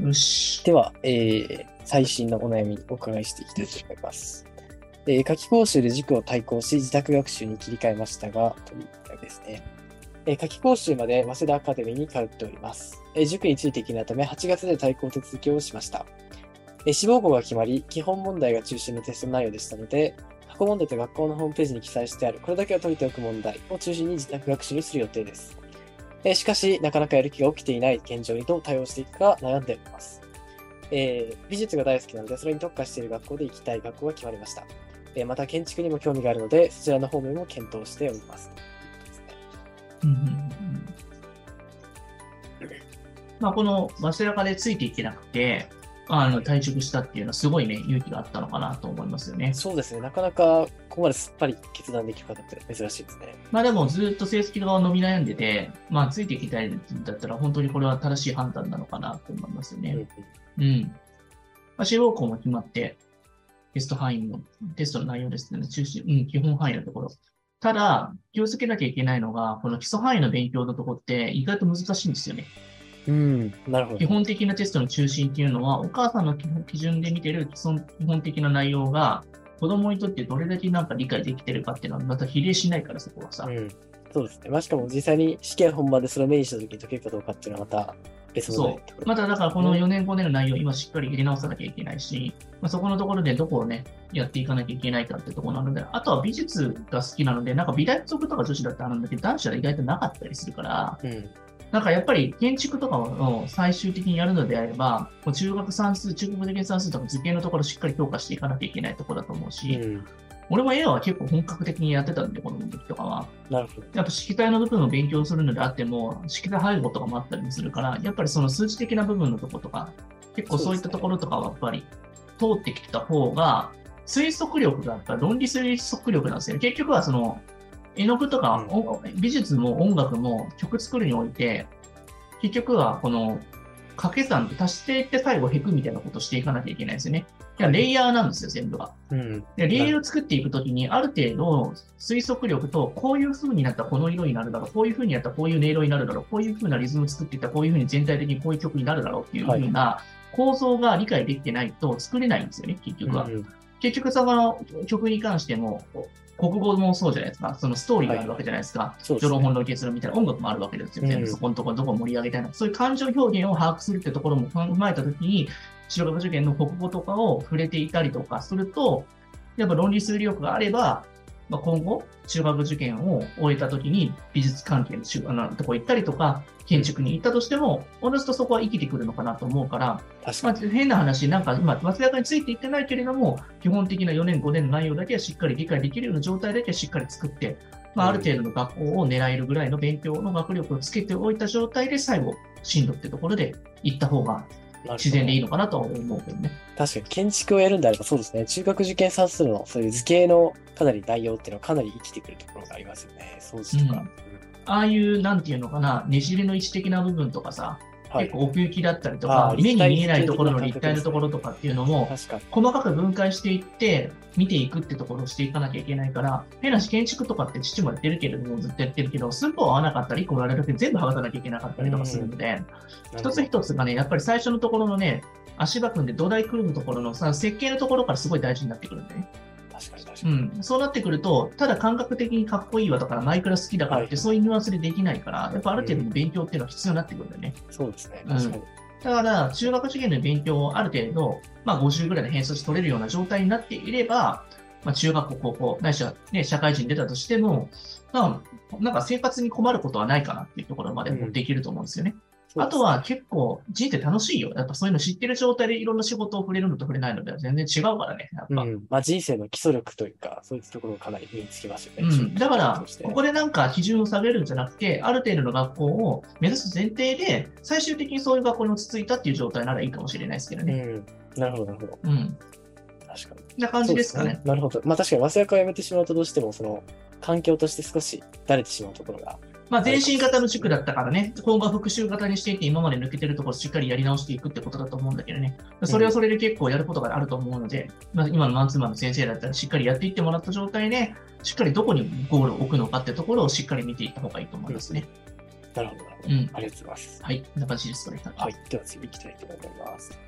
よし。では、えー最新のお悩みお伺いしていきたいと思います。えー夏期講習で塾を対抗し、自宅学習に切り替えましたが、というですね。えー夏期講習まで早稲田アカデミーに通っております。えー塾についていけないため、8月で対抗手続きをしました。えー志望校が決まり、基本問題が中心のテスト内容でしたので、過去問題と学校のホームページに記載してある、これだけは解いておく問題を中心に自宅学習にする予定です。えーしかし、なかなかやる気が起きていない現状にどう対応していくか悩んでおります。えー美術が大好きなので、それに特化している学校で行きたい学校が決まりました。えーまた、建築にも興味があるので、そちらの方面も検討しております。まあ、この早稲田科でついていけなくて、あの、退職したっていうのはすごいね、勇気があったのかなと思いますよね。そうですね、なかなかここまですっぱり決断できる方って珍しいですね。まあでもずっと成績が伸び悩んでて、まあついていきたいんだったら本当にこれは正しい判断なのかなと思いますよね。うんうんうん。まあ、志望校も決まって、テスト範囲も、テストの内容ですね、中心、うん、基本範囲のところ。ただ、気をつけなきゃいけないのが、この基礎範囲の勉強のところって意外と難しいんですよね。うん、なるほど。基本的なテストの中心っていうのは、お母さんの基準で見てる基本的な内容が、子供にとってどれだけなんか理解できてるかっていうのはまた比例しないから、そこはさ。うん、そうですね。まあ、しかも実際に試験本番でそれを目にしたときに解けるかどうかっていうのはまた別の問題ってことまただからこの4年5年の内容、今しっかり入れ直さなきゃいけないし、まあ、そこのところでどこをね、やっていかなきゃいけないかってところなので、あとは美術が好きなので、なんか美大族とか女子だってあるんだけど、男子は意外となかったりするから、うん、なんかやっぱり建築とかを最終的にやるのであれば、もう中学算数、中国的算数とか図形のところしっかり強化していかなきゃいけないところだと思うし、うん、俺も絵は結構本格的にやってたんで、この時とかは。なるほど。やっぱ色体の部分を勉強するのであっても、色体配合とかもあったりもするから、やっぱりその数値的な部分のところとか、結構そういったところとかはやっぱり通ってきた方が、推測力がやっぱ論理推測力なんですよね。結局はその、絵の具とか、お美術も音楽も曲作るにおいて、結局はこの掛け算足していって最後ヘクみたいなことをしていかなきゃいけないんですよね。いやレイヤーなんですよ、全部が。うん、で、レイヤーを作っていくときに、ある程度推測力と、こういう風になったらこの色になるだろう、こういう風にやったらこういう音色になるだろう、こういう風なリズム作っていったらこういう風に全体的にこういう曲になるだろうっていう風な構造が理解できてないと作れないんですよね、結局は。うん結局、その曲に関しても、国語もそうじゃないですか。そのストーリーがあるわけじゃないですか。そうですね序論本論結論みたいな音楽もあるわけですよ。全部うんそこのところどこを盛り上げたいのか。そういう感情表現を把握するってところも踏まえたときに、中学受験の国語とかを触れていたりとかすると、やっぱ論理推理力があれば、まあ、今後、中学受験を終えたときに美術関係の中あのとこ行ったりとか、建築に行ったとしても、おのずとそこは生きてくるのかなと思うから、まあ。変な話、なんか今、松坂についていってないけれども、基本的な4年、5年の内容だけはしっかり理解できるような状態だけはしっかり作って、まあ、ある程度の学校を狙えるぐらいの勉強の学力をつけておいた状態で最後、進路ってところで行った方が自然でいいのかなとは思うけどね。確かに建築をやるんであればそうですね。中学受験算数のそういう図形のかなり内容っていうのはかなり生きてくるところがありますよね。掃除とか。ああいう、なんていうのかな、ねじれの位置的な部分とかさ、はい結。構奥行きだったりとか目に見えないところの立体のところとかっていうのも。細かく分解していって、見ていくってところをしていかなきゃいけないから、変なし建築とかって父もやってるけれども、ずっとやってるけど、寸法合わなかったり、1個割られるだけで全部剥がさなきゃいけなかったりとかするので、一つ一つがね、やっぱり最初のところのね、足場組んで土台組むところのさ、設計のところからすごい大事になってくるんでね。確かに確かうに。ん。そうなってくると、ただ感覚的にかっこいいわとか、マイクラ好きだからって、はいそういうニュアンスでできないから、やっぱある程度の勉強っていうのは必要になってくるんだよね。そうですね。うん確かに。だから、中学受験の勉強をある程度、まあ50ぐらいで偏差値取れるような状態になっていれば、まあ中学校、高校、ないしはね、社会人出たとしても、なんかなんか生活に困ることはないかなっていうところまでもできると思うんですよね。そうですあとは結構人生楽しいよ。やっぱそういうの知ってる状態でいろんな仕事を触れるのと触れないのでは全然違うからね。やっぱ。うん。まあ人生の基礎力というか、そういったところをかなり身につきますよね。うん、だからここでなんか基準を下げるんじゃなくて、ある程度の学校を目指す前提で、最終的にそういう学校に落ち着いたっていう状態ならいいかもしれないですけどね。うん。なるほど、なるほど。うん。確かに。な感じですかね。なるほど。まあ確かに、早稲田を辞めてしまうとどうしても、その、環境として少しだれてしまうところが。まあ、前進型の塾だったからね、今後は復習型にしていて、今まで抜けてるところをしっかりやり直していくってことだと思うんだけどね。それはそれで結構やることがあると思うので、まあ、今のマンツーマンの先生だったらしっかりやっていってもらった状態で、しっかりどこにゴールを置くのかってところをしっかり見ていった方がいいと思いますね。なるほど、なるほど。うんありがとうございます。はい。こんな感じです。はい。では次行きたいと思います。